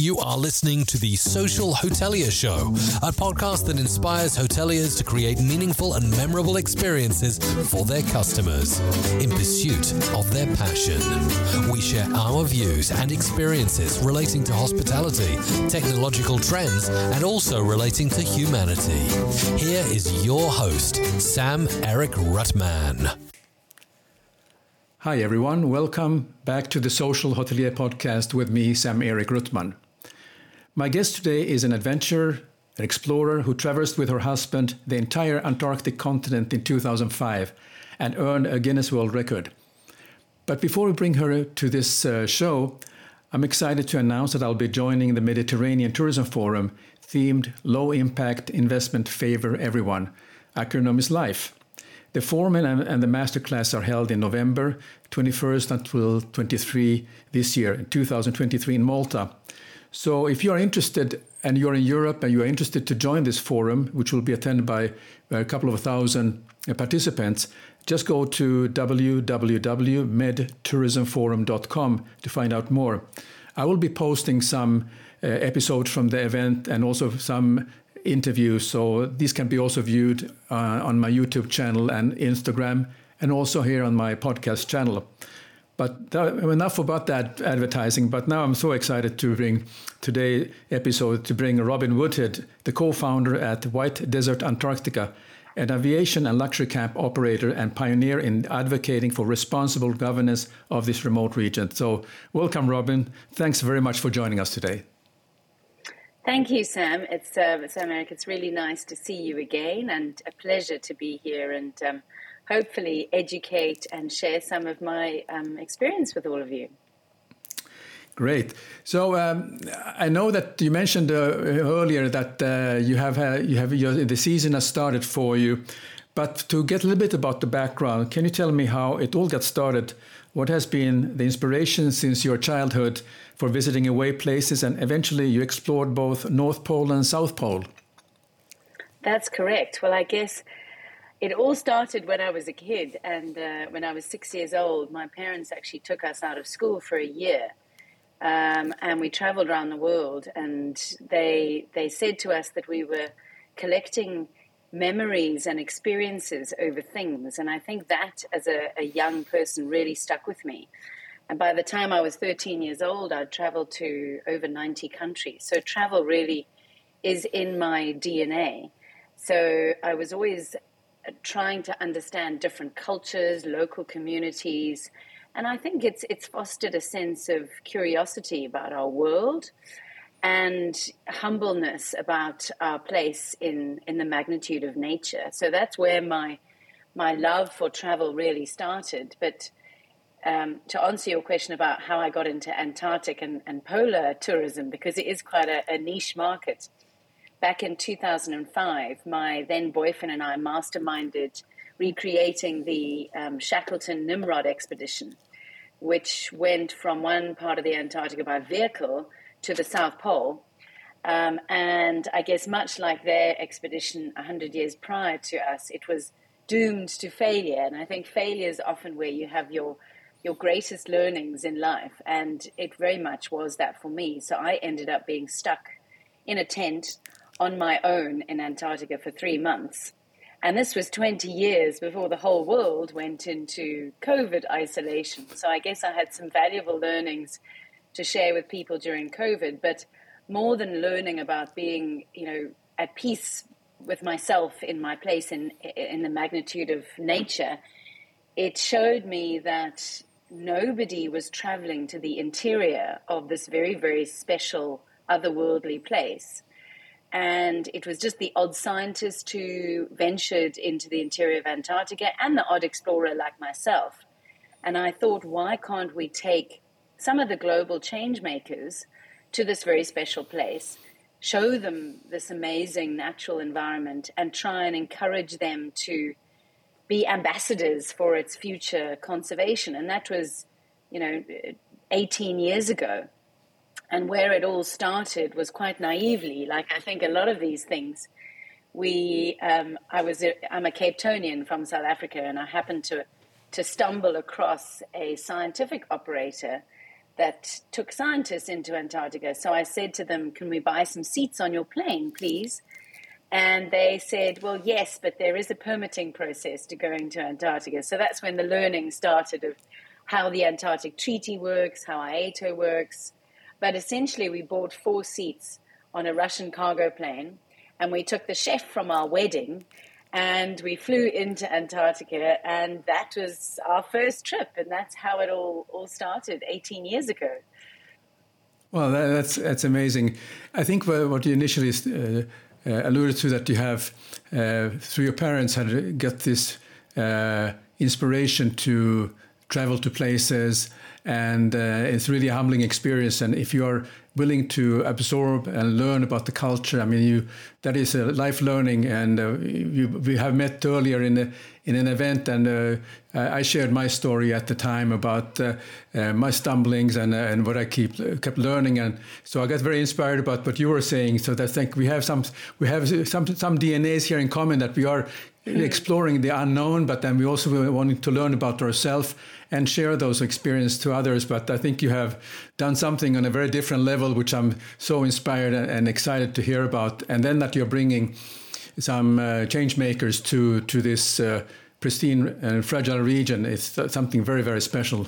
You are listening to the Social Hotelier Show, a podcast that inspires hoteliers to create meaningful and memorable experiences for their customers in pursuit of their passion. We share our views and experiences relating to hospitality, technological trends, and also relating to humanity. Here is your host, Sam Erik Rutman. Hi, everyone. Welcome back to the Social Hotelier podcast with me, Sam Erik Rutman. My guest today is an adventurer, an explorer who traversed with her husband the entire Antarctic continent in 2005 and earned a Guinness World Record. But before we bring her to this uh, show, I'm excited to announce that I'll be joining the Mediterranean Tourism Forum themed Low Impact Investment Favor Everyone. Acronym is LIFE. The forum and, the masterclass are held in November 21st until 23 this year, in 2023 in Malta. So if you are interested and you're in Europe and you are interested to join this forum, which will be attended by a couple of thousand participants, just go to www.medtourismforum.com to find out more. I will be posting some uh, episodes from the event and also some interviews, so these can be also viewed uh, on my YouTube channel and Instagram, and also here on my podcast channel. But that, enough about that advertising. But now I'm so excited to bring today episode to bring Robyn Woodhead, the co-founder at White Desert Antarctica, an aviation and luxury camp operator and pioneer in advocating for responsible governance of this remote region. So, welcome, Robyn. Thanks very much for joining us today. Thank you, Sam. It's uh, Sam Erik. It's really nice to see you again, and a pleasure to be here. And um, hopefully educate and share some of my um, experience with all of you. Great. So um, I know that you mentioned uh, earlier that uh, you have uh, you have your, the season has started for you, but to get a little bit about the background, can you tell me how it all got started? What has been the inspiration since your childhood for visiting away places, and eventually you explored both North Pole and South Pole? That's correct. Well, I guess it all started when I was a kid, and uh, when I was six years old, my parents actually took us out of school for a year, um, and we travelled around the world. And they they said to us that we were collecting memories and experiences over things, and I think that, as a, a young person, really stuck with me. And by the time I was 13 years old, I'd traveled to over 90 countries. So travel really is in my DNA. So I was always trying to understand different cultures, local communities, and I think it's it's fostered a sense of curiosity about our world and humbleness about our place in in the magnitude of nature. So that's where my my love for travel really started. But um, to answer your question about how I got into Antarctic and, and polar tourism, because it is quite a, a niche market back in 2005, my then boyfriend and I masterminded recreating the um, Shackleton Nimrod expedition, which went from one part of the Antarctica by vehicle to the South Pole. Um, and I guess, much like their expedition 100 years prior to us, it was doomed to failure. And I think failure is often where you have your your greatest learnings in life. And it very much was that for me. So I ended up being stuck in a tent on my own in Antarctica for three months. And this was 20 years before the whole world went into COVID isolation. So I guess I had some valuable learnings to share with people during COVID. But more than learning about being, you know, at peace with myself in my place in in the magnitude of nature, it showed me that nobody was traveling to the interior of this very very special otherworldly place and it was just the odd scientist who ventured into the interior of Antarctica and the odd explorer like myself. And I thought, why can't we take some of the global change makers to this very special place, show them this amazing natural environment, and try and encourage them to be ambassadors for its future conservation? And that was, you know, 18 years ago. And where it all started was quite naively, like I think a lot of these things. We, um, I was, a, I'm a Cape Townian from South Africa, and I happened to to stumble across a scientific operator that took scientists into Antarctica. So I said to them, Can we buy some seats on your plane, please? And they said, Well, yes, but there is a permitting process to going to Antarctica. So that's when the learning started of how the Antarctic Treaty works, how IATO works. But essentially, we bought four seats on a Russian cargo plane, and we took the chef from our wedding and we flew into Antarctica, and that was our first trip, and that's how it all, all started 18 years ago. Well, that, that's that's amazing. I think what you initially uh, uh, alluded to that you have uh, through your parents had got this uh, inspiration to travel to places, and uh, it's really a humbling experience. And if you are willing to absorb and learn about the culture. I mean, you that is a life learning, and uh, you, we have met earlier in a, in an event, and uh, I shared my story at the time about uh, uh my stumblings and uh, and what I keep kept learning, and so I got very inspired about what you were saying. So I think we have some we have some some DNAs here in common that we are exploring the unknown, but then we also wanting to learn about ourselves and share those experiences to others. But I think you have done something on a very different level, which I'm so inspired and excited to hear about. And then that you're bringing some uh, change makers to to this uh, pristine and fragile region is something very very special.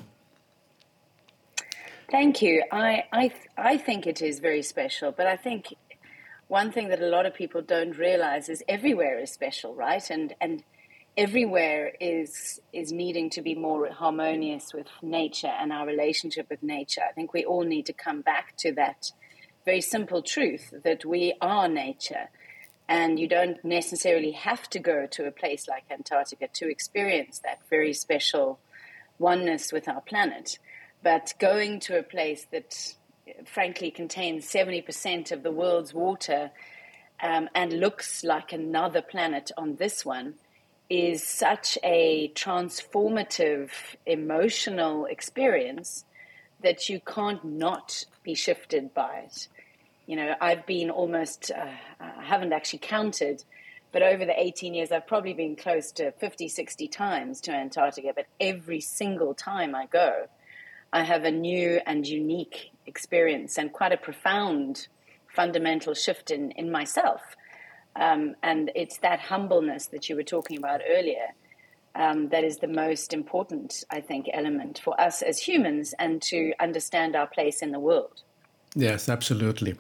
Thank you. I I I think it is very special, but I think one thing that a lot of people don't realize is everywhere is special, right? And and everywhere is is needing to be more harmonious with nature and our relationship with nature. I think we all need to come back to that very simple truth that we are nature. And you don't necessarily have to go to a place like Antarctica to experience that very special oneness with our planet. But going to a place that frankly contains 70% of the world's water um, and looks like another planet on this one is such a transformative emotional experience that you can't not be shifted by it. You know, I've been almost, uh, I haven't actually counted, but over the 18 years, I've probably been close to 50, 60 times to Antarctica. But every single time I go, I have a new and unique experience and quite a profound fundamental shift in, in myself. Um, and it's that humbleness that you were talking about earlier um, that is the most important, I think, element for us as humans and to understand our place in the world. Yes, absolutely.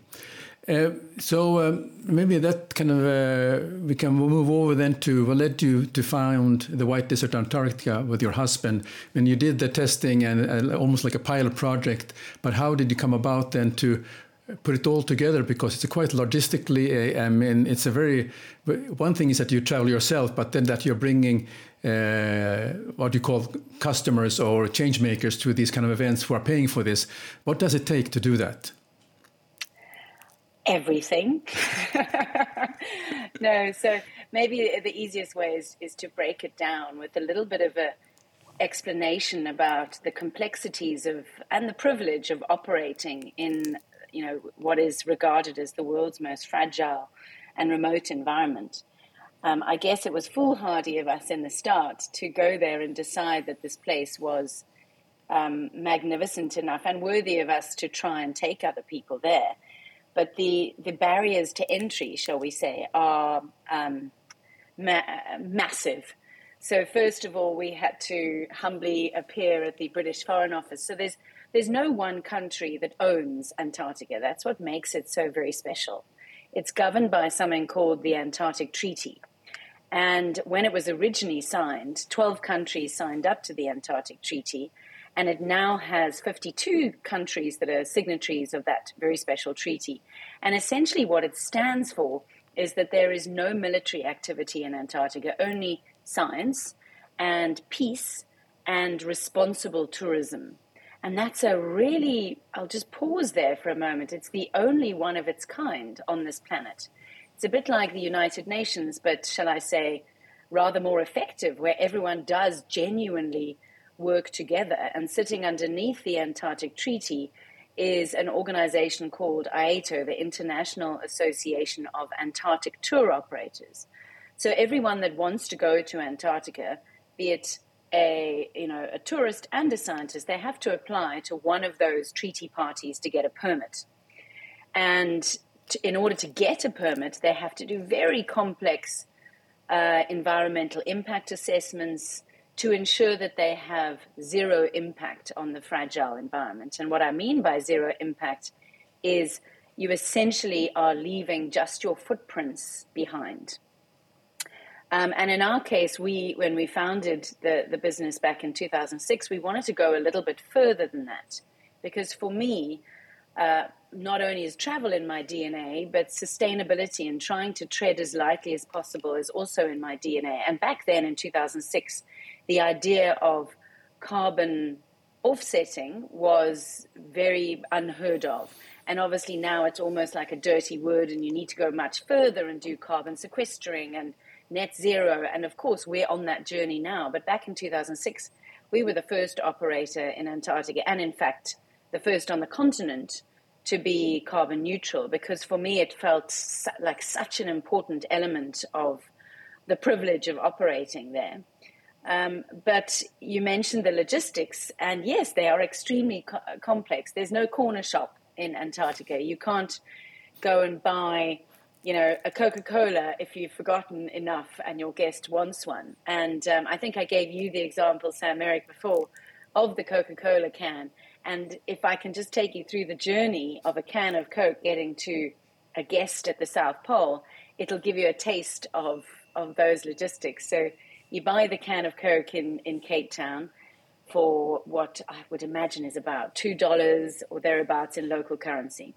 Uh, so um, maybe that kind of uh, we can move over then to what led you to found the White Desert Antarctica with your husband when you did the testing and uh, almost like a pilot project. But how did you come about then to put it all together because it's quite logistically uh, I mean it's a very one thing is that you travel yourself but then that you're bringing uh, what you call customers or change makers to these kind of events who are paying for this what does it take to do that everything. no, so maybe the easiest way is, is to break it down with a little bit of a explanation about the complexities of and the privilege of operating in you know what is regarded as the world's most fragile and remote environment. Um, I guess it was foolhardy of us in the start to go there and decide that this place was um, magnificent enough and worthy of us to try and take other people there but the, the barriers to entry, shall we say, are um, ma- massive. So first of all, we had to humbly appear at the British Foreign Office. So there's there's no one country that owns Antarctica. That's what makes it so very special. It's governed by something called the Antarctic Treaty. And when it was originally signed, 12 countries signed up to the Antarctic Treaty, and it now has 52 countries that are signatories of that very special treaty. And essentially, what it stands for is that there is no military activity in Antarctica, only science and peace and responsible tourism. And that's a really, I'll just pause there for a moment. It's the only one of its kind on this planet. It's a bit like the United Nations, but shall I say, rather more effective, where everyone does genuinely work together. And sitting underneath the Antarctic Treaty is an organization called IATO, the International Association of Antarctic Tour Operators. So everyone that wants to go to Antarctica, be it a you know a tourist and a scientist, they have to apply to one of those treaty parties to get a permit, and to, in order to get a permit, they have to do very complex uh, environmental impact assessments to ensure that they have zero impact on the fragile environment. And what I mean by zero impact is you essentially are leaving just your footprints behind. Um, and in our case, we when we founded the, the business back in 2006, we wanted to go a little bit further than that. Because for me, uh, not only is travel in my DNA, but sustainability and trying to tread as lightly as possible is also in my DNA. And back then in 2006, the idea of carbon offsetting was very unheard of. And obviously now it's almost like a dirty word, and you need to go much further and do carbon sequestering and net zero. And of course, we're on that journey now. But back in 2006, we were the first operator in Antarctica, and in fact, the first on the continent to be carbon neutral because for me it felt like such an important element of the privilege of operating there. Um, but you mentioned the logistics, and yes, they are extremely co- complex. There's no corner shop in Antarctica. You can't go and buy, you know, a Coca Cola if you've forgotten enough and your guest wants one. And um, I think I gave you the example, Sam Erik, before of the Coca Cola can. And if I can just take you through the journey of a can of Coke getting to a guest at the South Pole, it'll give you a taste of, of those logistics. So you buy the can of Coke in, in Cape Town for what I would imagine is about $2 or thereabouts in local currency.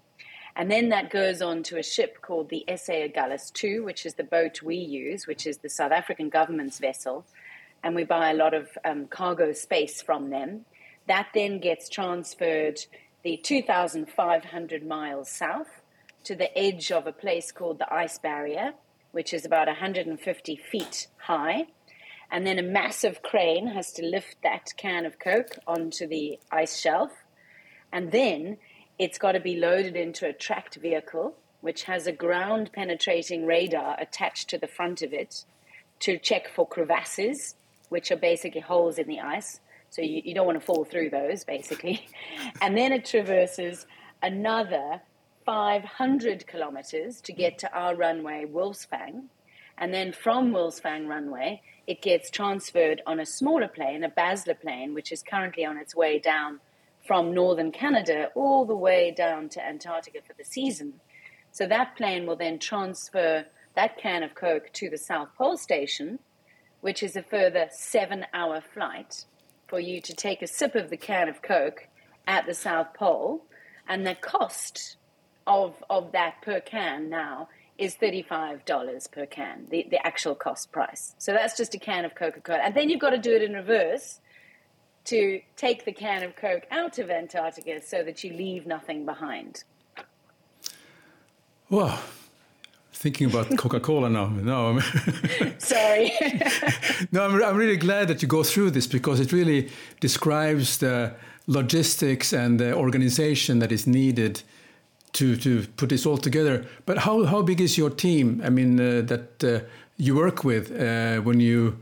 And then that goes on to a ship called the SA Agulhas 2, which is the boat we use, which is the South African government's vessel. And we buy a lot of um, cargo space from them. That then gets transferred the 2,500 miles south to the edge of a place called the Ice Barrier, which is about 150 feet high. And then a massive crane has to lift that can of Coke onto the ice shelf. And then it's got to be loaded into a tracked vehicle, which has a ground penetrating radar attached to the front of it to check for crevasses, which are basically holes in the ice. So you, you don't want to fall through those, basically. And then it traverses another 500 kilometers to get to our runway, Wolfsfang. And then from Wolfsfang runway, it gets transferred on a smaller plane, a Basler plane, which is currently on its way down from northern Canada all the way down to Antarctica for the season. So that plane will then transfer that can of Coke to the South Pole Station, which is a further seven hour flight for you to take a sip of the can of Coke at the South Pole, and the cost of of that per can now is $35 per can, the, the actual cost price. So that's just a can of Coca Cola. And then you've got to do it in reverse to take the can of Coke out of Antarctica so that you leave nothing behind. Well, thinking about Coca-Cola now. No, I'm sorry. no, I'm, I'm really glad that you go through this because it really describes the logistics and the organization that is needed to to put this all together. But how how big is your team? I mean, uh, that uh, you work with uh, when you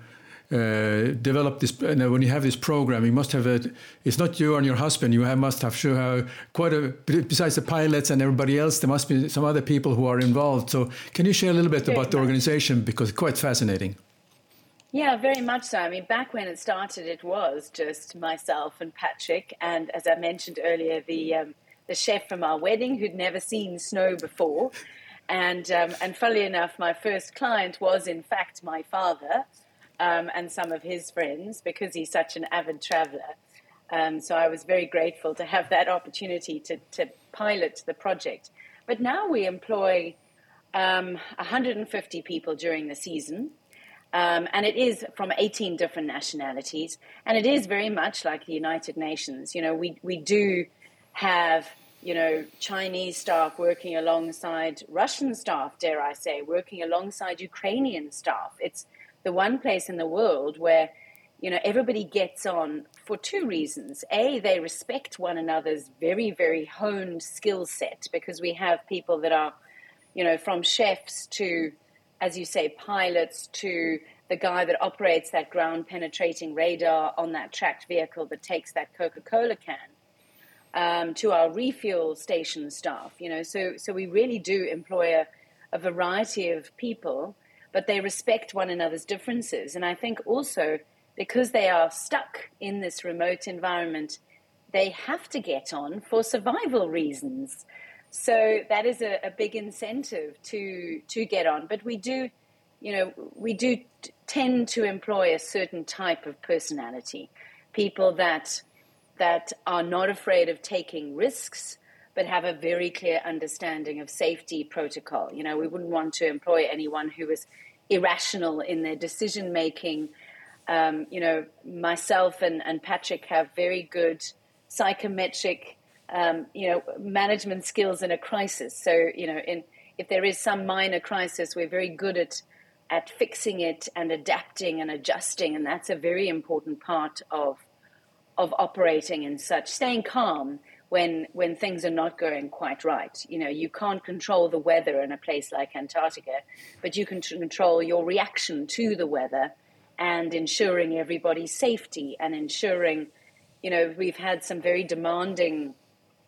uh, develop this uh, when you have this program you must have a it's not you and your husband you have, must have sure have quite a besides the pilots and everybody else there must be some other people who are involved. So can you share a little bit about the organization? Because it's quite fascinating. Yeah very much so. I mean back when it started it was just myself and patrick and as i mentioned earlier the um, the chef from our wedding who'd never seen snow before. And um, and funnily enough my first client was in fact my father um, and some of his friends because he's such an avid traveler. Um, so I was very grateful to have that opportunity to, to pilot the project. But now we employ um, 150 people during the season. Um, and it is from 18 different nationalities. And it is very much like the United Nations. You know, we, we do have, you know, Chinese staff working alongside Russian staff, dare I say, working alongside Ukrainian staff. It's the one place in the world where you know everybody gets on for two reasons a they respect one another's very very honed skill set because we have people that are you know from chefs to as you say, pilots to the guy that operates that ground penetrating radar on that tracked vehicle that takes that Coca Cola can. Um, to our refuel station staff, you know, so so we really do employ a, a variety of people, but they respect one another's differences, and I think also because they are stuck in this remote environment, they have to get on for survival reasons. So that is a, a big incentive to to get on. But we do, you know, we do tend to employ a certain type of personality, people that that are not afraid of taking risks, but have a very clear understanding of safety protocol. You know, we wouldn't want to employ anyone who is irrational in their decision making. Um, you know, myself and, and Patrick have very good psychometric, um, you know, management skills in a crisis. So, you know, in if there is some minor crisis, we're very good at at fixing it and adapting and adjusting, and that's a very important part of of operating in such staying calm when when things are not going quite right. You know, you can't control the weather in a place like Antarctica, but you can control your reaction to the weather and ensuring everybody's safety and ensuring, you know, we've had some very demanding,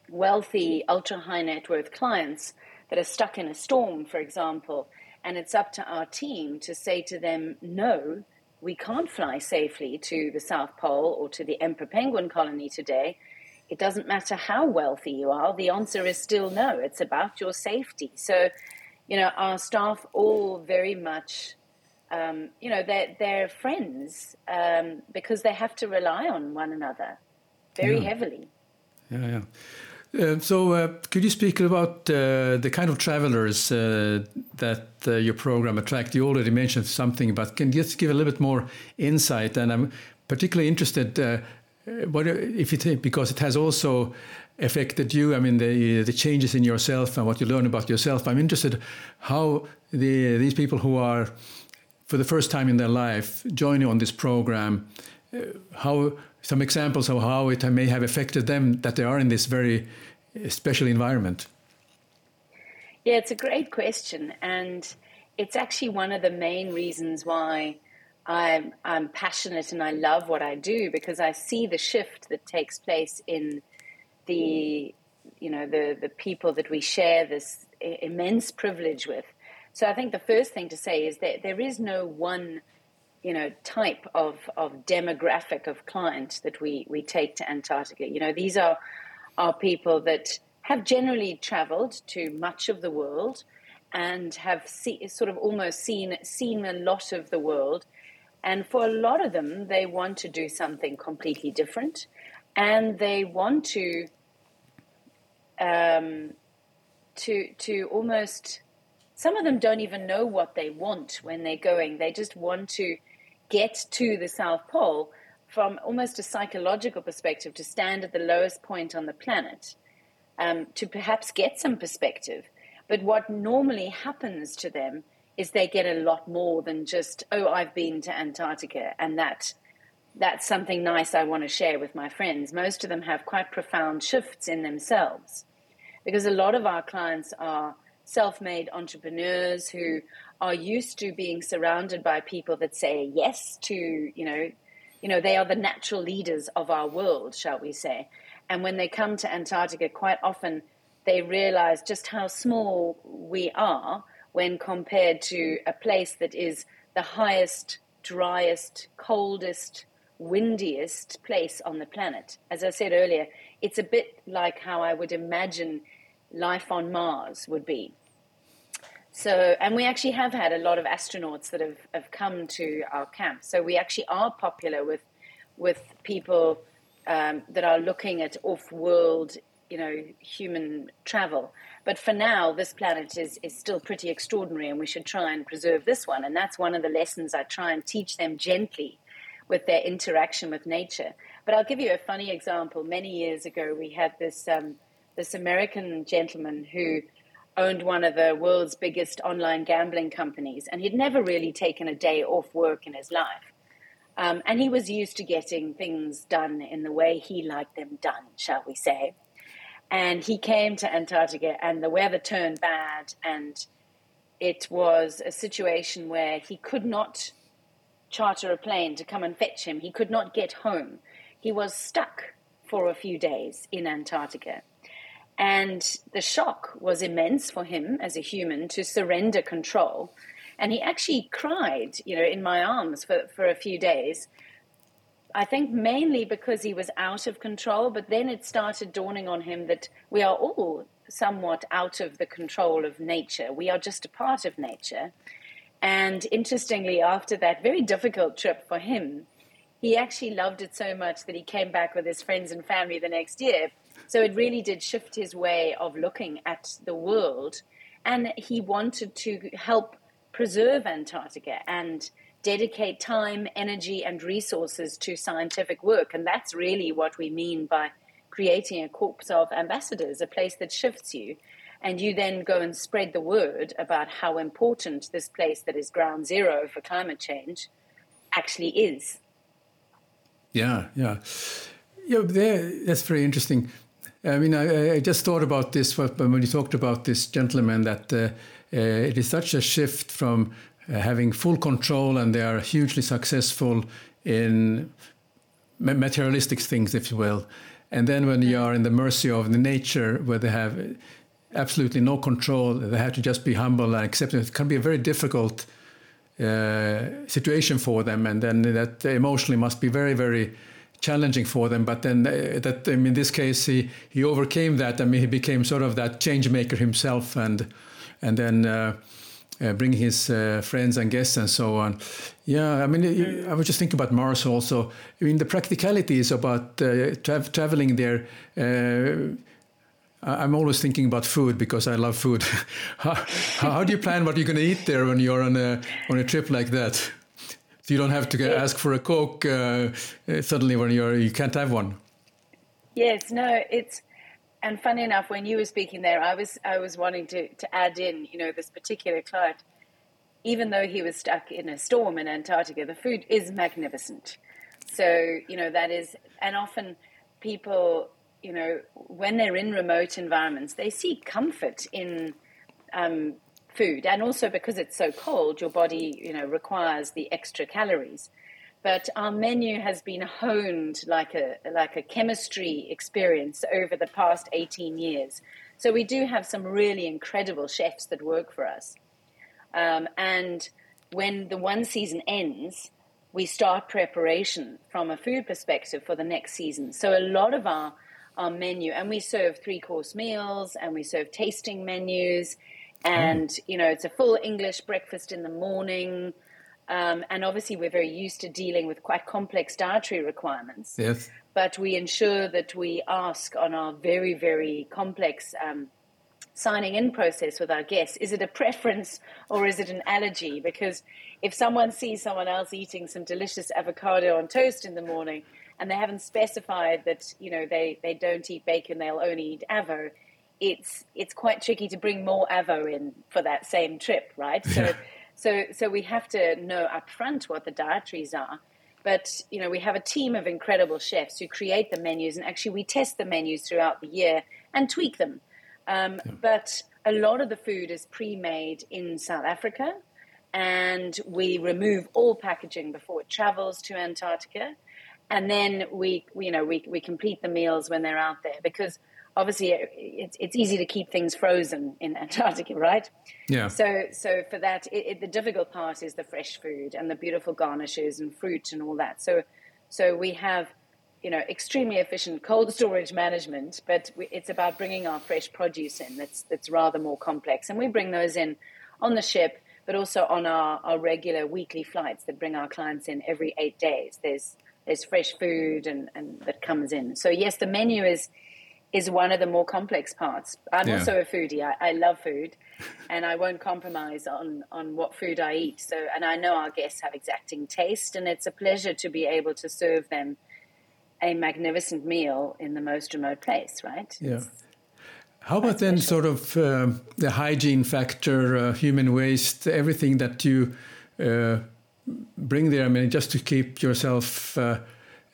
wealthy, ultra high net worth clients that are stuck in a storm, for example, and it's up to our team to say to them, no, we can't fly safely to the South Pole or to the emperor penguin colony today. It doesn't matter how wealthy you are, the answer is still no. It's about your safety. So, you know, our staff all very much, um, you know, they're, they're friends um, because they have to rely on one another very yeah. heavily. Yeah, yeah. Uh, so, uh, could you speak about uh, the kind of travelers uh, that uh, your program attract? You already mentioned something, but can you just give a little bit more insight? And I'm particularly interested, uh, Uh, what uh, if it because it has also affected you. I mean, the the changes in yourself and what you learn about yourself. I'm interested how the these people who are for the first time in their life joining on this program, uh, how some examples of how it may have affected them that they are in this very special environment? Yeah, it's a great question. And it's actually one of the main reasons why I'm, I'm passionate and I love what I do because I see the shift that takes place in the you know the the people that we share this immense privilege with. So I think the first thing to say is that there is no one you know type of of demographic of client that we we take to Antarctica. You know, these are are people that have generally traveled to much of the world and have see, sort of almost seen seen a lot of the world. And for a lot of them, they want to do something completely different, and they want to um, to to almost. Some of them don't even know what they want when they're going. They just want to get to the South Pole from almost a psychological perspective to stand at the lowest point on the planet, um, to perhaps get some perspective. But what normally happens to them is they get a lot more than just, oh, I've been to Antarctica and that that's something nice I want to share with my friends. Most of them have quite profound shifts in themselves because a lot of our clients are self made entrepreneurs who are used to being surrounded by people that say yes to, you know, you know, they are the natural leaders of our world, shall we say. And when they come to Antarctica, quite often they realize just how small we are when compared to a place that is the highest, driest, coldest, windiest place on the planet. As I said earlier, it's a bit like how I would imagine life on Mars would be. So, and we actually have had a lot of astronauts that have, have come to our camp. So we actually are popular with with people um, that are looking at off-world, you know, human travel. But for now, this planet is is still pretty extraordinary, and we should try and preserve this one. And that's one of the lessons I try and teach them gently with their interaction with nature. But I'll give you a funny example. Many years ago, we had this um, this American gentleman who owned one of the world's biggest online gambling companies, and he'd never really taken a day off work in his life. Um, and he was used to getting things done in the way he liked them done, shall we say. And he came to Antarctica, and the weather turned bad, and it was a situation where he could not charter a plane to come and fetch him. He could not get home. He was stuck for a few days in Antarctica. And the shock was immense for him as a human to surrender control. And he actually cried, you know, in my arms for, for a few days. I think mainly because he was out of control, but then it started dawning on him that we are all somewhat out of the control of nature. We are just a part of nature. And interestingly, after that very difficult trip for him, he actually loved it so much that he came back with his friends and family the next year. So it really did shift his way of looking at the world. And he wanted to help preserve Antarctica and dedicate time, energy, and resources to scientific work. And that's really what we mean by creating a corps of ambassadors, a place that shifts you. And you then go and spread the word about how important this place that is ground zero for climate change actually is. Yeah, yeah. Yeah, that's very interesting. I mean, I, I, just thought about this when you talked about this gentleman that uh, uh, it is such a shift from having full control and they are hugely successful in materialistic things, if you will, and then when you are in the mercy of the nature, where they have absolutely no control, they have to just be humble and accept it. It can be a very difficult uh, situation for them, and then that emotionally must be very, very challenging for them. But then uh, that I mean, in this case, he he overcame that. I mean, he became sort of that change maker himself, and and then. Uh, uh, bring his uh, friends and guests and so on. Yeah, I mean, I was just thinking about Mars also. I mean, the practicalities about uh, tra- traveling there. Uh, I'm always thinking about food because I love food. how, how, do you plan what you're going to eat there when you're on a on a trip like that? So you don't have to ask for a coke uh, suddenly when you're you can't have one. Yes, no, it's and funny enough, when you were speaking there, I was I was wanting to to add in, you know, this particular client. Even though he was stuck in a storm in Antarctica, the food is magnificent. So you know that is, and often people, you know, when they're in remote environments, they seek comfort in um, food, and also because it's so cold, your body, you know, requires the extra calories but our menu has been honed like a like a chemistry experience over the past 18 years. So we do have some really incredible chefs that work for us. Um, and when the one season ends, we start preparation from a food perspective for the next season. So a lot of our our menu, and we serve three course meals, and we serve tasting menus, and mm. you know it's a full English breakfast in the morning um, and obviously, we're very used to dealing with quite complex dietary requirements. Yes. But we ensure that we ask on our very, very complex um, signing in process with our guests is it a preference or is it an allergy? Because if someone sees someone else eating some delicious avocado on toast in the morning and they haven't specified that you know they, they don't eat bacon, they'll only eat avo, it's it's quite tricky to bring more avo in for that same trip, right? So so, so we have to know upfront what the dietaries are. But you know, we have a team of incredible chefs who create the menus, and actually, we test the menus throughout the year and tweak them. Um, yeah. But a lot of the food is pre-made in South Africa, and we remove all packaging before it travels to Antarctica, and then we, you know, we we complete the meals when they're out there because obviously it's, it's easy to keep things frozen in Antarctica, right? Yeah. So so for that, it, it, the difficult part is the fresh food and the beautiful garnishes and fruit and all that. So so we have you know extremely efficient cold storage management, but we, it's about bringing our fresh produce in. That's that's rather more complex, and we bring those in on the ship. But also on our, our regular weekly flights that bring our clients in every eight days. There's there's fresh food and, and that comes in. So yes, the menu is is one of the more complex parts. I'm yeah. also a foodie. I, I, love food, and I won't compromise on on what food I eat. So, and I know our guests have exacting taste, and it's a pleasure to be able to serve them a magnificent meal in the most remote place. Right? Yeah. How about then, sort of uh, the hygiene factor, uh, human waste, everything that you uh, bring there? I mean, just to keep yourself uh,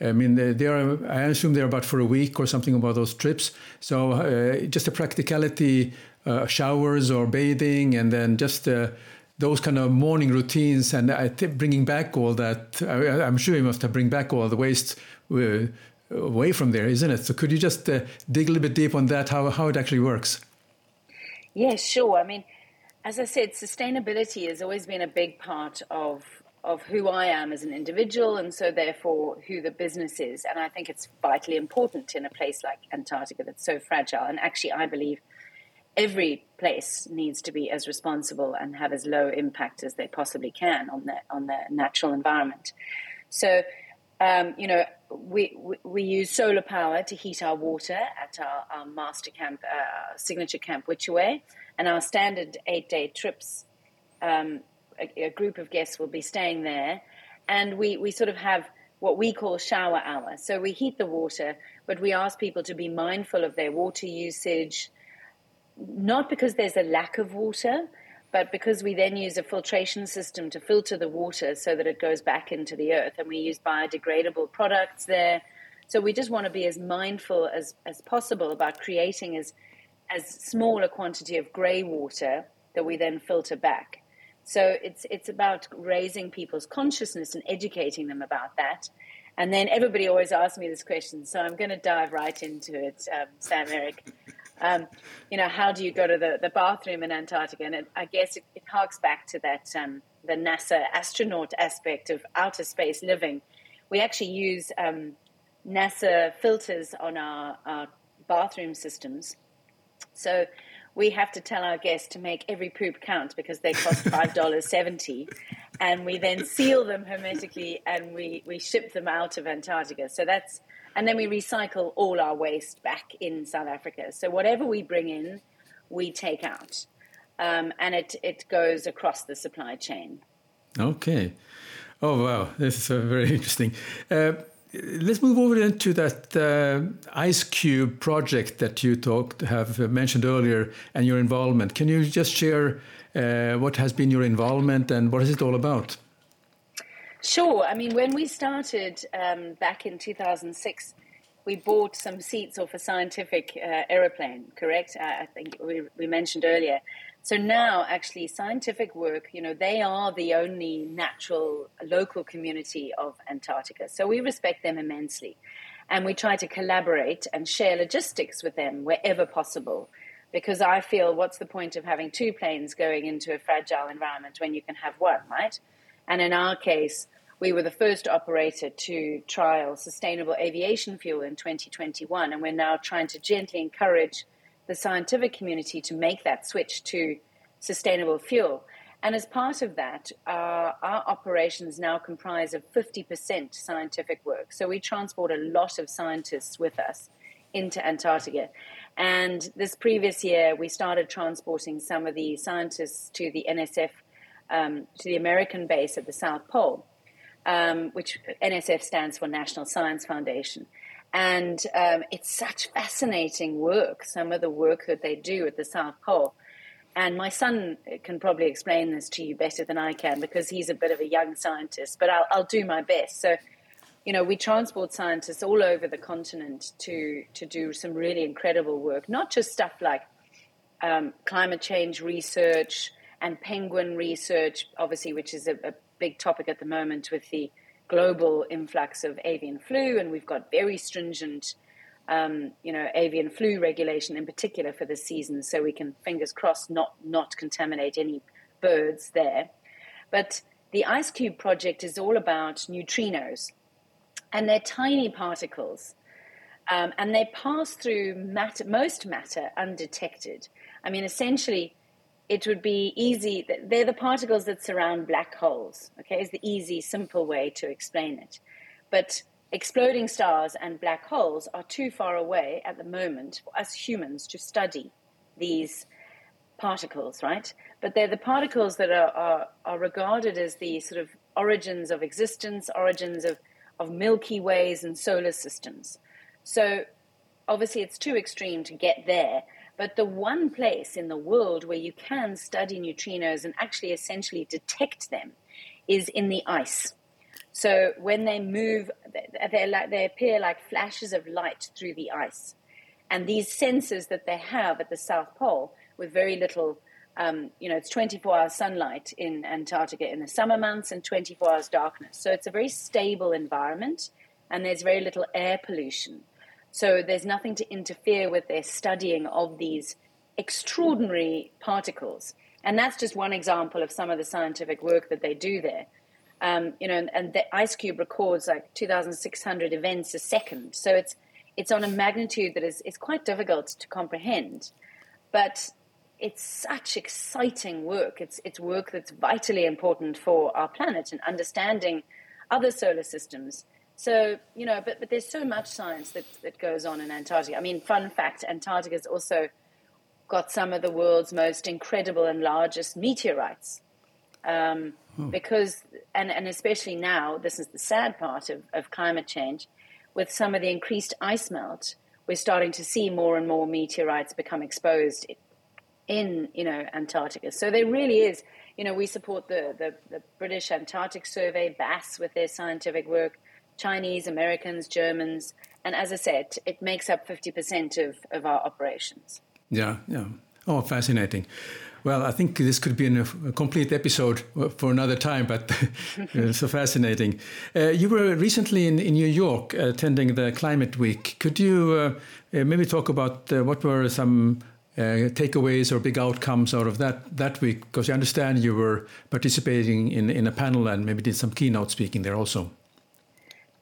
I mean, they are. I assume they're about for a week or something about those trips. So, uh, just a practicality uh, showers or bathing, and then just uh, those kind of morning routines. And I think bringing back all that, I, am sure you must have bring back all the waste uh, away from there, isn't it? So could you just uh, dig a little bit deep on that, how, how it actually works? Yeah, sure. I mean, as I said, sustainability has always been a big part of of who I am as an individual, and so therefore who the business is. And I think it's vitally important in a place like Antarctica that's so fragile. And actually, I believe every place needs to be as responsible and have as low impact as they possibly can on the on the natural environment. So, um, you know, we, we, we use solar power to heat our water at our, our master camp, uh, signature camp Whichaway and our standard eight day trips, um, a, a, group of guests will be staying there. And we, we sort of have what we call shower hour. So we heat the water, but we ask people to be mindful of their water usage, not because there's a lack of water, but because we then use a filtration system to filter the water so that it goes back into the earth. And we use biodegradable products there. So we just want to be as mindful as, as possible about creating as as small a quantity of grey water that we then filter back. So it's it's about raising people's consciousness and educating them about that. And then everybody always asks me this question, so I'm going to dive right into it, um, Sam Erik. Um, you know, how do you go to the, the bathroom in Antarctica? And it, I guess it, it, harks back to that um, the NASA astronaut aspect of outer space living. We actually use um, NASA filters on our, our bathroom systems so we have to tell our guests to make every poop count because they cost five dollars seventy, and we then seal them hermetically and we we ship them out of Antarctica. So that's and then we recycle all our waste back in South Africa. So whatever we bring in, we take out, um, and it it goes across the supply chain. Okay. Oh wow, this is very interesting. Uh, Let's move over into that uh, IceCube project that you talked have mentioned earlier and your involvement. Can you just share uh, what has been your involvement and what is it all about? Sure. I mean, when we started um, back in 2006, we bought some seats off a scientific uh, aeroplane, correct? I think we, we mentioned earlier. So now, actually, scientific work, you know, they are the only natural local community of Antarctica. So we respect them immensely. And we try to collaborate and share logistics with them wherever possible. Because I feel, what's the point of having two planes going into a fragile environment when you can have one, right? And in our case, we were the first operator to trial sustainable aviation fuel in 2021. And we're now trying to gently encourage the scientific community to make that switch to sustainable fuel. And as part of that, uh, our operations now comprise of 50% scientific work. So we transport a lot of scientists with us into Antarctica. And this previous year, we started transporting some of the scientists to the NSF, um, to the American base at the South Pole, um, which NSF stands for National Science Foundation. And um, it's such fascinating work, some of the work that they do at the South Pole. And my son can probably explain this to you better than I can because he's a bit of a young scientist, but I'll, I'll do my best. So, you know, we transport scientists all over the continent to, to do some really incredible work, not just stuff like um, climate change research and penguin research, obviously, which is a, a big topic at the moment with the global influx of avian flu, and we've got very stringent, um, you know, avian flu regulation in particular for this season. So we can, fingers crossed, not not contaminate any birds there. But the IceCube project is all about neutrinos, and they're tiny particles, um, and they pass through matter, most matter undetected. I mean, essentially it would be easy. They're the particles that surround black holes. Okay, is the easy, simple way to explain it. But exploding stars and black holes are too far away at the moment for us humans to study these particles, right? But they're the particles that are, are, are regarded as the sort of origins of existence, origins of, of Milky Ways and solar systems. So obviously, it's too extreme to get there, but the one place in the world where you can study neutrinos and actually essentially detect them is in the ice. So when they move, they like, they appear like flashes of light through the ice. And these sensors that they have at the South Pole with very little. Um, you know, it's 24 hours sunlight in Antarctica in the summer months and 24 hours darkness. So it's a very stable environment, and there's very little air pollution. So there's nothing to interfere with their studying of these extraordinary particles. And that's just one example of some of the scientific work that they do there. Um, you know, and, the IceCube records like 2,600 events a second. So it's it's on a magnitude that is, is quite difficult to comprehend. But it's such exciting work. It's it's work that's vitally important for our planet and understanding other solar systems. So, you know, but, but there's so much science that, that goes on in Antarctica. I mean, fun fact Antarctica is also got some of the world's most incredible and largest meteorites. Um, hmm. Because, and, and especially now, this is the sad part of, of climate change, with some of the increased ice melt, we're starting to see more and more meteorites become exposed in, you know, Antarctica. So there really is, you know, we support the, the, the British Antarctic Survey, BAS, with their scientific work, Chinese, Americans, Germans, and as I said, it makes up 50% of, of our operations. Yeah, yeah. Oh, fascinating. Well, I think this could be a, complete episode for another time, but so fascinating. Uh, you were recently in, in New York attending the Climate Week. Could you uh, uh maybe talk about uh, what were some uh, takeaways or big outcomes out of that, that week? Because I understand you were participating in, in a panel and maybe did some keynote speaking there also.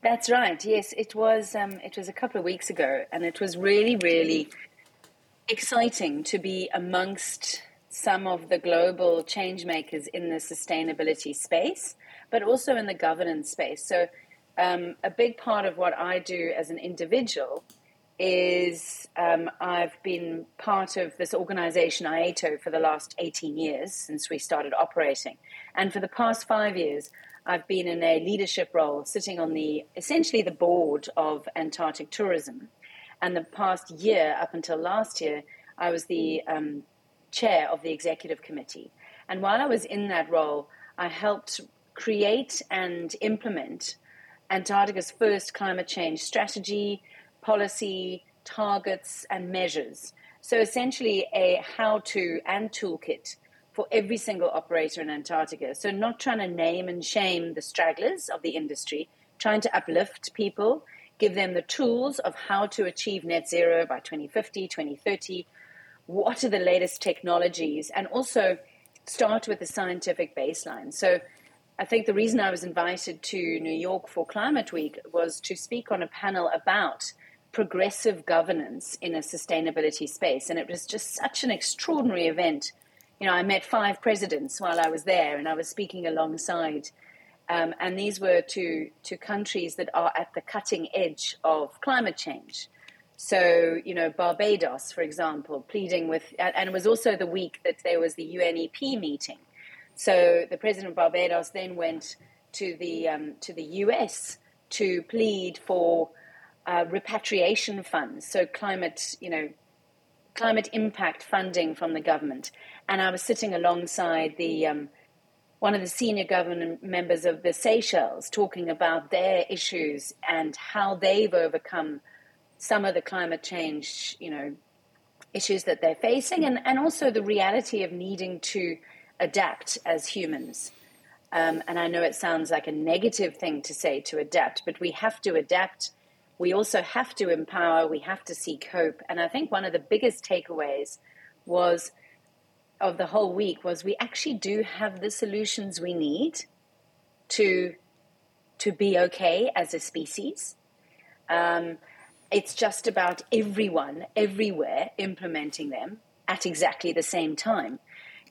That's right. Yes, it was. Um, it was a couple of weeks ago, and it was really, really exciting to be amongst some of the global change makers in the sustainability space, but also in the governance space. So, um, a big part of what I do as an individual is um, I've been part of this organization, IATO, for the last 18 years since we started operating. And for the past five years, I've been in a leadership role, sitting on the essentially the board of Antarctic tourism. And the past year, up until last year, I was the um, chair of the executive committee. And while I was in that role, I helped create and implement Antarctica's first climate change strategy, policy, targets, and measures. So essentially, a how to and toolkit for every single operator in Antarctica. So, not trying to name and shame the stragglers of the industry, trying to uplift people give them the tools of how to achieve net zero by 2050, 2030. What are the latest technologies? And also start with the scientific baseline. So I think the reason I was invited to New York for Climate Week was to speak on a panel about progressive governance in a sustainability space. And it was just such an extraordinary event. You know, I met five presidents while I was there, and I was speaking alongside um, and these were to, to countries that are at the cutting edge of climate change. So, you know, Barbados, for example, pleading with, and it was also the week that there was the UNEP meeting. So the president of Barbados then went to the, um, to the US to plead for uh, repatriation funds, so climate, you know, climate impact funding from the government. And I was sitting alongside the um, one of the senior government members of the Seychelles talking about their issues and how they've overcome some of the climate change, you know, issues that they're facing, and, and also the reality of needing to adapt as humans. Um, and I know it sounds like a negative thing to say to adapt, but we have to adapt. We also have to empower. We have to seek hope. And I think one of the biggest takeaways was of the whole week was we actually do have the solutions we need to to be okay as a species. Um, it's just about everyone everywhere implementing them at exactly the same time.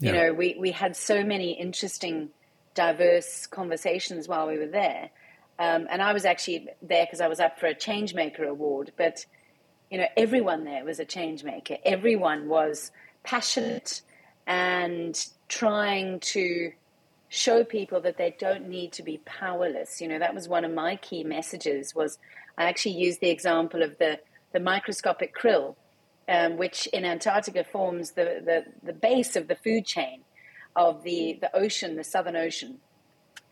You know, we, we had so many interesting, diverse conversations while we were there. Um, and I was actually there because I was up for a Changemaker Award. But, you know, everyone there was a changemaker. Everyone was passionate and trying to show people that they don't need to be powerless. You know, that was one of my key messages was I actually used the example of the, the microscopic krill, um, which in Antarctica forms the, the, the base of the food chain of the, the ocean, the Southern Ocean.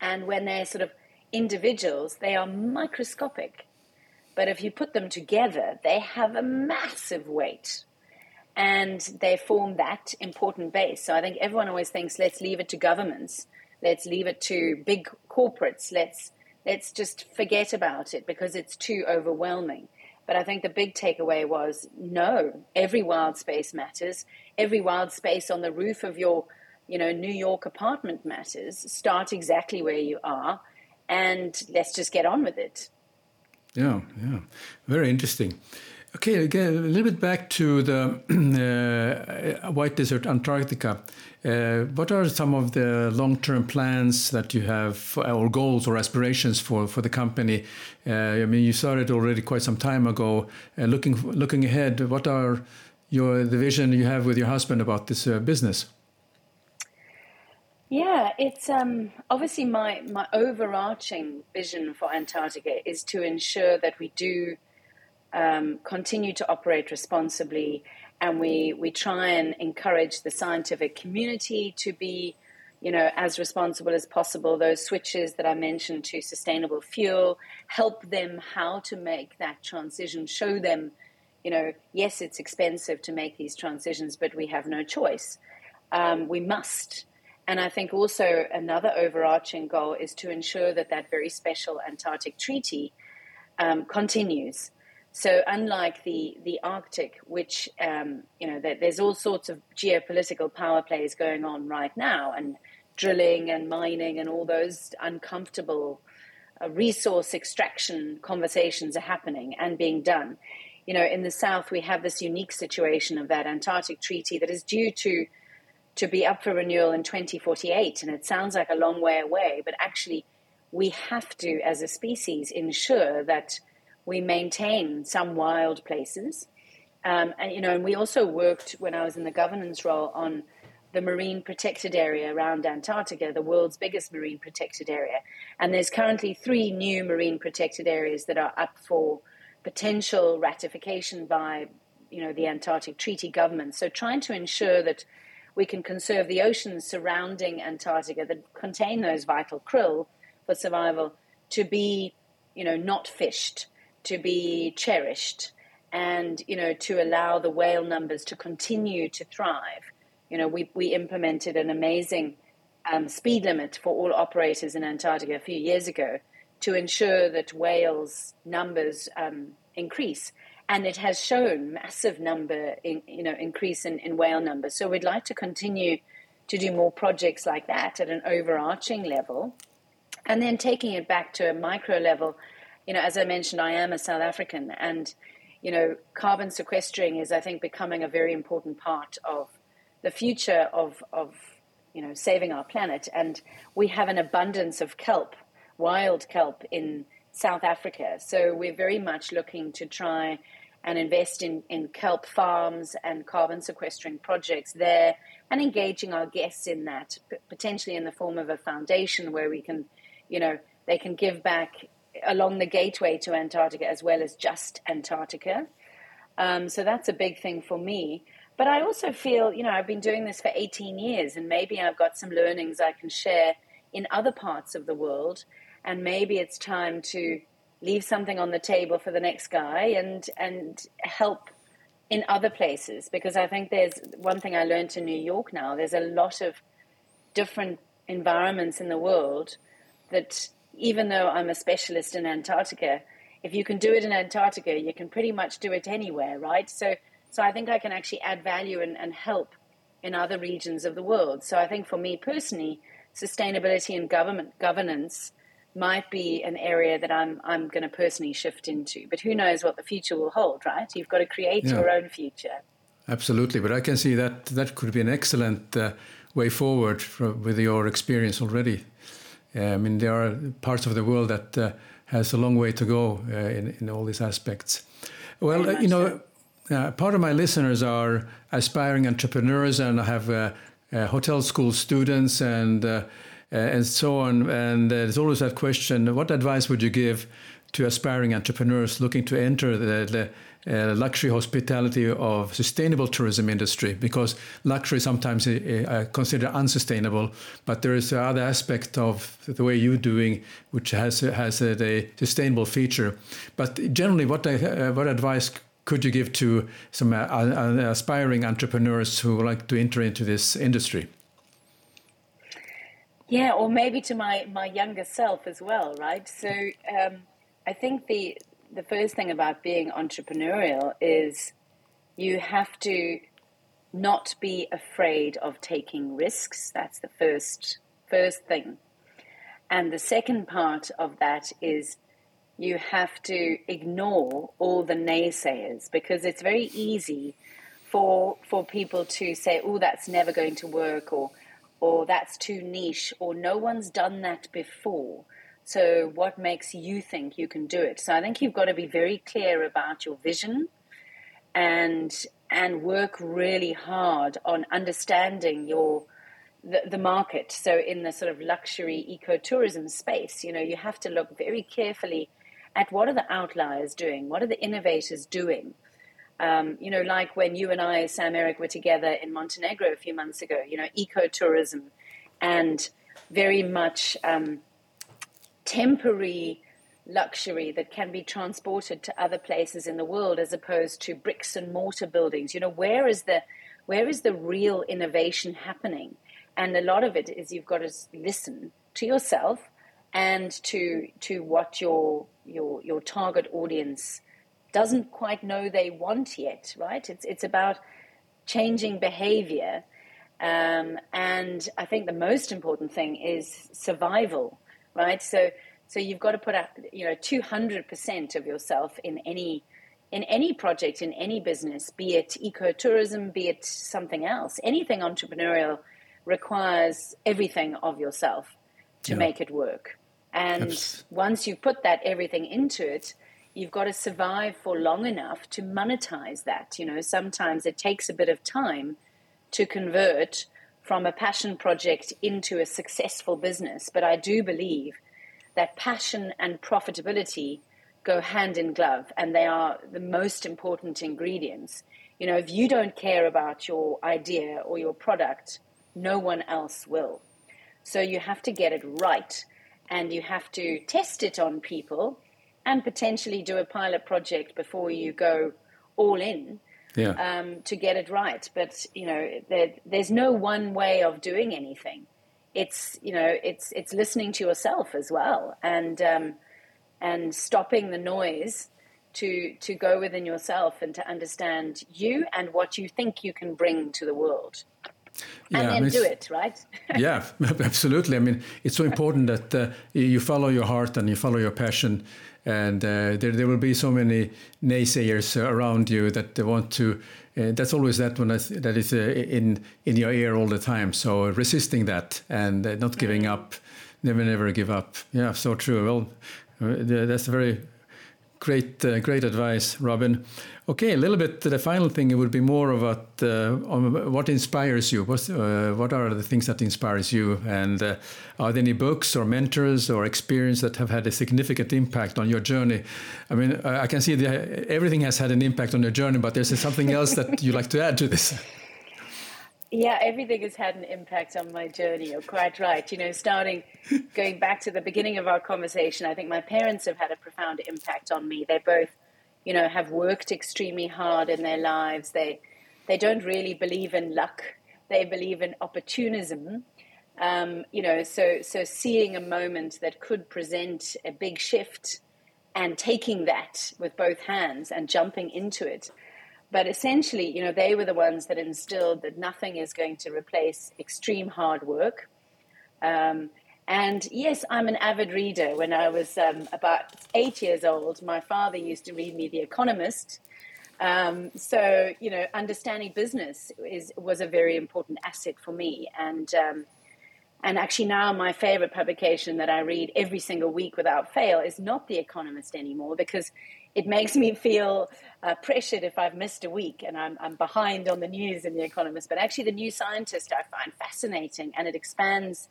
And when they're sort of individuals, they are microscopic. But if you put them together, they have a massive weight. And they form that important base. So I think everyone always thinks, let's leave it to governments, let's leave it to big corporates, let's let's just forget about it because it's too overwhelming. But I think the big takeaway was no, every wild space matters. Every wild space on the roof of your, you know, New York apartment matters. Start exactly where you are and let's just get on with it. Yeah, yeah. Very interesting. Okay, again, a little bit back to the uh, White Desert Antarctica. Uh, what are some of the long-term plans that you have, or goals or aspirations for, for the company? Uh, I mean, you started already quite some time ago. Uh, looking looking ahead, what are your the vision you have with your husband about this uh, business? Yeah, it's um, obviously my my overarching vision for Antarctica is to ensure that we do um, continue to operate responsibly, and we we try and encourage the scientific community to be, you know, as responsible as possible. Those switches that I mentioned to sustainable fuel help them how to make that transition. Show them, you know, yes, it's expensive to make these transitions, but we have no choice. Um, we must. And I think also another overarching goal is to ensure that that very special Antarctic treaty um, continues. So unlike the the Arctic, which um, you know, there, there's all sorts of geopolitical power plays going on right now, and drilling and mining and all those uncomfortable uh, resource extraction conversations are happening and being done. You know, in the south, we have this unique situation of that Antarctic treaty that is due to to be up for renewal in 2048, and it sounds like a long way away, but actually, we have to, as a species, ensure that we maintain some wild places. Um, and, you know, and we also worked when I was in the governance role on the marine protected area around Antarctica, the world's biggest marine protected area. And there's currently three new marine protected areas that are up for potential ratification by, you know, the Antarctic Treaty government. So trying to ensure that we can conserve the oceans surrounding Antarctica that contain those vital krill for survival to be, you know, not fished to be cherished and you know to allow the whale numbers to continue to thrive. You know we, we implemented an amazing um, speed limit for all operators in antarctica a few years ago to ensure that whales numbers um, increase. And it has shown massive number in, you know increase in, in whale numbers. So we'd like to continue to do more projects like that at an overarching level. And then taking it back to a micro level you know, as I mentioned, I am a South African, and you know, carbon sequestering is, I think, becoming a very important part of the future of of you know saving our planet. And we have an abundance of kelp, wild kelp in South Africa, so we're very much looking to try and invest in, in kelp farms and carbon sequestering projects there and engaging our guests in that, potentially in the form of a foundation where we can, you know, they can give back along the gateway to Antarctica as well as just Antarctica. Um, so that's a big thing for me. But I also feel, you know, I've been doing this for 18 years and maybe I've got some learnings I can share in other parts of the world. And maybe it's time to leave something on the table for the next guy and, and help in other places. Because I think there's one thing I learned in New York now there's a lot of different environments in the world that even though I'm a specialist in Antarctica, if you can do it in Antarctica, you can pretty much do it anywhere, right? So, so I think I can actually add value and, and help in other regions of the world. So I think for me personally, sustainability and government governance might be an area that I'm I'm going to personally shift into. But who knows what the future will hold, right? You've got to create yeah. your own future. Absolutely, but I can see that that could be an excellent uh, way forward for, with your experience already. I mean, there are parts of the world that uh, has a long way to go uh, in, in all these aspects. Well, uh, you know, uh, part of my listeners are aspiring entrepreneurs, and I have uh, uh, hotel school students and and so on. And there's always that question: What advice would you give to aspiring entrepreneurs looking to enter the, the uh, luxury hospitality of sustainable tourism industry because luxury sometimes uh, uh considered unsustainable, but there is other aspect of the way you're doing which has has a, sustainable feature. But generally, what I, uh, what advice could you give to some uh, uh, aspiring entrepreneurs who would like to enter into this industry? Yeah, or maybe to my, my younger self as well, right? So um, I think the the first thing about being entrepreneurial is you have to not be afraid of taking risks. That's the first first thing. And the second part of that is you have to ignore all the naysayers because it's very easy for for people to say, "Oh, that's never going to work," or "or that's too niche," or "No one's done that before." So, what makes you think you can do it? So, I think you've got to be very clear about your vision and and work really hard on understanding your the, the market. So, in the sort of luxury ecotourism space, you know, you have to look very carefully at what are the outliers doing, what are the innovators doing. Um, you know, like when you and I, Sam Erik, were together in Montenegro a few months ago. You know, ecotourism and very much. Um, temporary luxury that can be transported to other places in the world as opposed to bricks and mortar buildings. You know where is the where is the real innovation happening? And a lot of it is you've got to listen to yourself and to to what your your your target audience doesn't quite know they want yet right? It's it's about changing behavior. Um, and i think the most important thing is survival right? So so you've got to put up you know 200% of yourself in any in any project in any business be it ecotourism be it something else anything entrepreneurial requires everything of yourself to yeah. make it work and once you've put that everything into it you've got to survive for long enough to monetize that you know sometimes it takes a bit of time to convert from a passion project into a successful business. But I do believe that passion and profitability go hand in glove, and they are the most important ingredients. You know, if you don't care about your idea or your product, no one else will. So you have to get it right, and you have to test it on people and potentially do a pilot project before you go all in yeah. um, to get it right. But you know, there, there's no one way of doing anything. It's you know, it's it's listening to yourself as well, and um, and stopping the noise to to go within yourself and to understand you and what you think you can bring to the world. Yeah, and then I mean, do it, right? yeah, absolutely. I mean, it's so important that uh, you follow your heart and you follow your passion and uh, there, there will be so many naysayers around you that they want to uh, that's always that one that is uh, in in your ear all the time. So resisting that and uh, not giving mm. up. Never never give up. Yeah so true. Well uh, that's very Great, uh, great advice, Robyn. Okay, a little bit. The final thing it would be more about uh, what inspires you. What uh, what are the things that inspires you, and uh, are there any books or mentors or experience that have had a significant impact on your journey? I mean, I can see that everything has had an impact on your journey, but there's something else that you like to add to this. Yeah, everything has had an impact on my journey. You're quite right. You know, starting going back to the beginning of our conversation, I think my parents have had a profound impact on me. They both, you know, have worked extremely hard in their lives. They they don't really believe in luck. They believe in opportunism. Um, you know, so so seeing a moment that could present a big shift and taking that with both hands and jumping into it but essentially, you know, they were the ones that instilled that nothing is going to replace extreme hard work. Um, and yes, I'm an avid reader. When I was um, about eight years old, my father used to read me The Economist. Um, so, you know, understanding business is, was a very important asset for me. And, um, and actually, now my favorite publication that I read every single week without fail is not The Economist anymore because it makes me feel uh, pressured if I've missed a week and I'm, I'm behind on the news in The Economist. But actually, the New Scientist I find fascinating, and it expands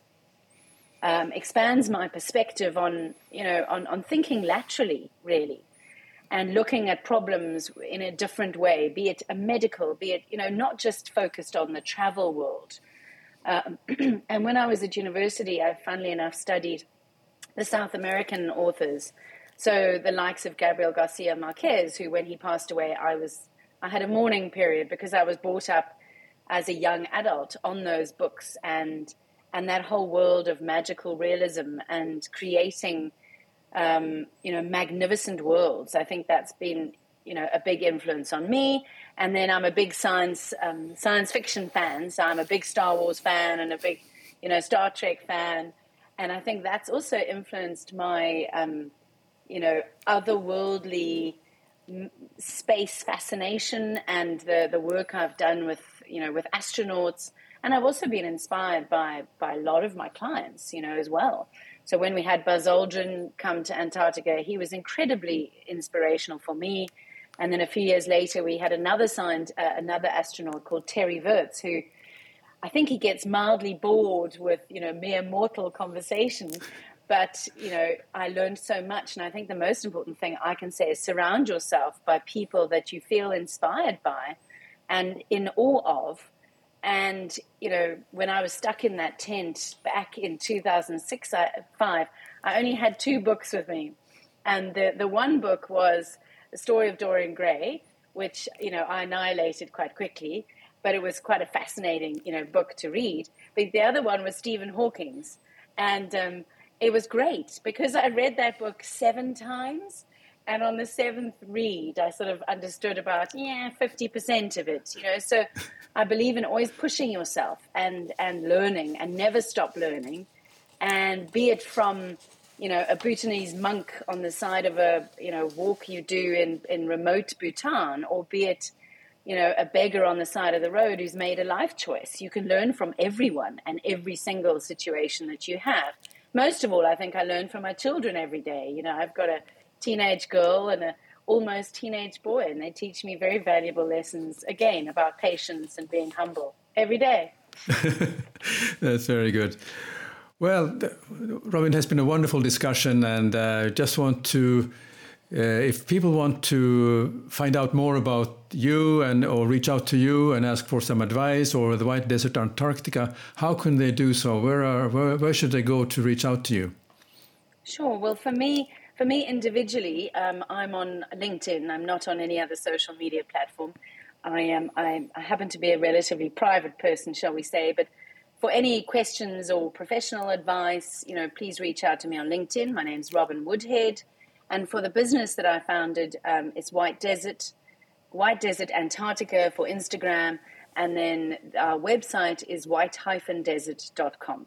um, expands my perspective on you know on, on thinking laterally, really, and looking at problems in a different way. Be it a medical, be it you know not just focused on the travel world. Um, and when I was at university, I funnily enough studied the South American authors So the likes of Gabriel Garcia Marquez, who when he passed away, I was I had a mourning period because I was brought up as a young adult on those books and and that whole world of magical realism and creating um, you know magnificent worlds. I think that's been you know a big influence on me. And then I'm a big science um, science fiction fan, so I'm a big Star Wars fan and a big you know Star Trek fan, and I think that's also influenced my um, you know otherworldly space fascination and the the work I've done with you know with astronauts. And I've also been inspired by by a lot of my clients you know as well. So when we had Buzz Aldrin come to Antarctica he was incredibly inspirational for me. And then a few years later we had another signed uh, another astronaut called Terry Virts who I think he gets mildly bored with you know mere mortal conversation but you know i learned so much and i think the most important thing i can say is surround yourself by people that you feel inspired by and in awe of. And you know when i was stuck in that tent back in 2006 5 i only had two books with me. And the, the one book was the story of dorian gray which you know i annihilated quite quickly but it was quite a fascinating you know book to read. But the other one was stephen hawking's. And um, it was great because I read that book seven times. And on the seventh read, I sort of understood about, yeah, 50% of it, you know. So I believe in always pushing yourself and, and learning and never stop learning. And be it from, you know, a Bhutanese monk on the side of a, you know, walk you do in, in remote Bhutan, or be it, you know, a beggar on the side of the road who's made a life choice. You can learn from everyone and every single situation that you have most of all, I think I learn from my children every day. You know, I've got a teenage girl and a almost teenage boy, and they teach me very valuable lessons again about patience and being humble every day. That's very good. Well, Robyn has been a wonderful discussion, and I uh, just want to uh, if people want to find out more about you and or reach out to you and ask for some advice or the White Desert Antarctica, how can they do so? Where are where, where should they go to reach out to you? Sure. Well, for me, for me individually, um, I'm on LinkedIn. I'm not on any other social media platform. I am. I, I happen to be a relatively private person, shall we say, but for any questions or professional advice, you know, please reach out to me on LinkedIn. My name's Robyn Woodhead. And for the business that I founded, um, it's White Desert, White Desert Antarctica for Instagram. And then our website is white-desert.com.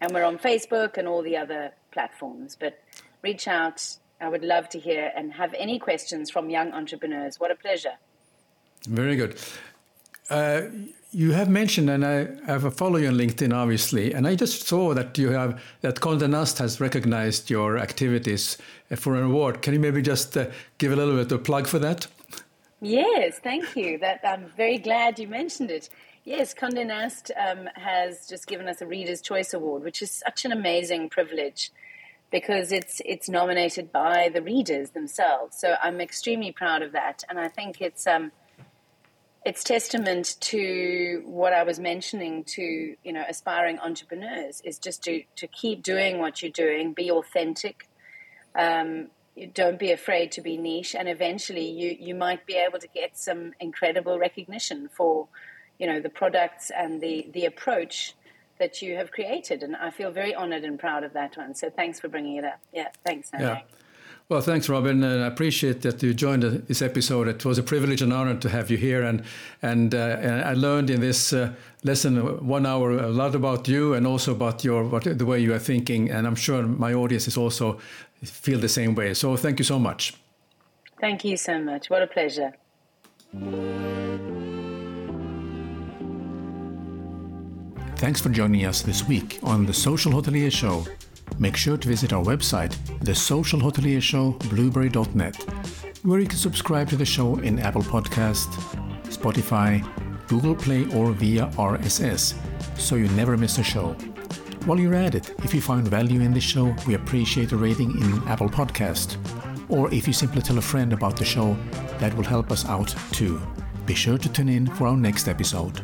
And we're on Facebook and all the other platforms. But reach out. I would love to hear and have any questions from young entrepreneurs. What a pleasure. Very good. Uh, you have mentioned, and I have a follow you on LinkedIn, obviously, and I just saw that you have that Condé Nast has recognized your activities for an award. Can you maybe just uh, give a little bit of plug for that? Yes, thank you. That I'm very glad you mentioned it. Yes, Condé Nast um, has just given us a Reader's Choice Award, which is such an amazing privilege because it's it's nominated by the readers themselves. So I'm extremely proud of that, and I think it's. Um, it's testament to what I was mentioning to you know aspiring entrepreneurs is just to to keep doing what you're doing, be authentic, um, don't be afraid to be niche, and eventually you you might be able to get some incredible recognition for you know the products and the the approach that you have created, and I feel very honored and proud of that one. So thanks for bringing it up. Yeah, thanks. Yeah. Well, thanks, Robyn. And I appreciate that you joined this episode. It was a privilege and honor to have you here. And and, uh, and I learned in this uh, lesson, one hour, a lot about you and also about your what, the way you are thinking. And I'm sure my audience is also feel the same way. So thank you so much. Thank you so much. What a pleasure. Thanks for joining us this week on the Social Hotelier Show make sure to visit our website, The Social Hotelier Show, blueberry.net, where you can subscribe to the show in Apple Podcast, Spotify, Google Play, or via RSS, so you never miss a show. While you're at it, if you find value in this show, we appreciate a rating in Apple Podcast. Or if you simply tell a friend about the show, that will help us out too. Be sure to tune in for our next episode.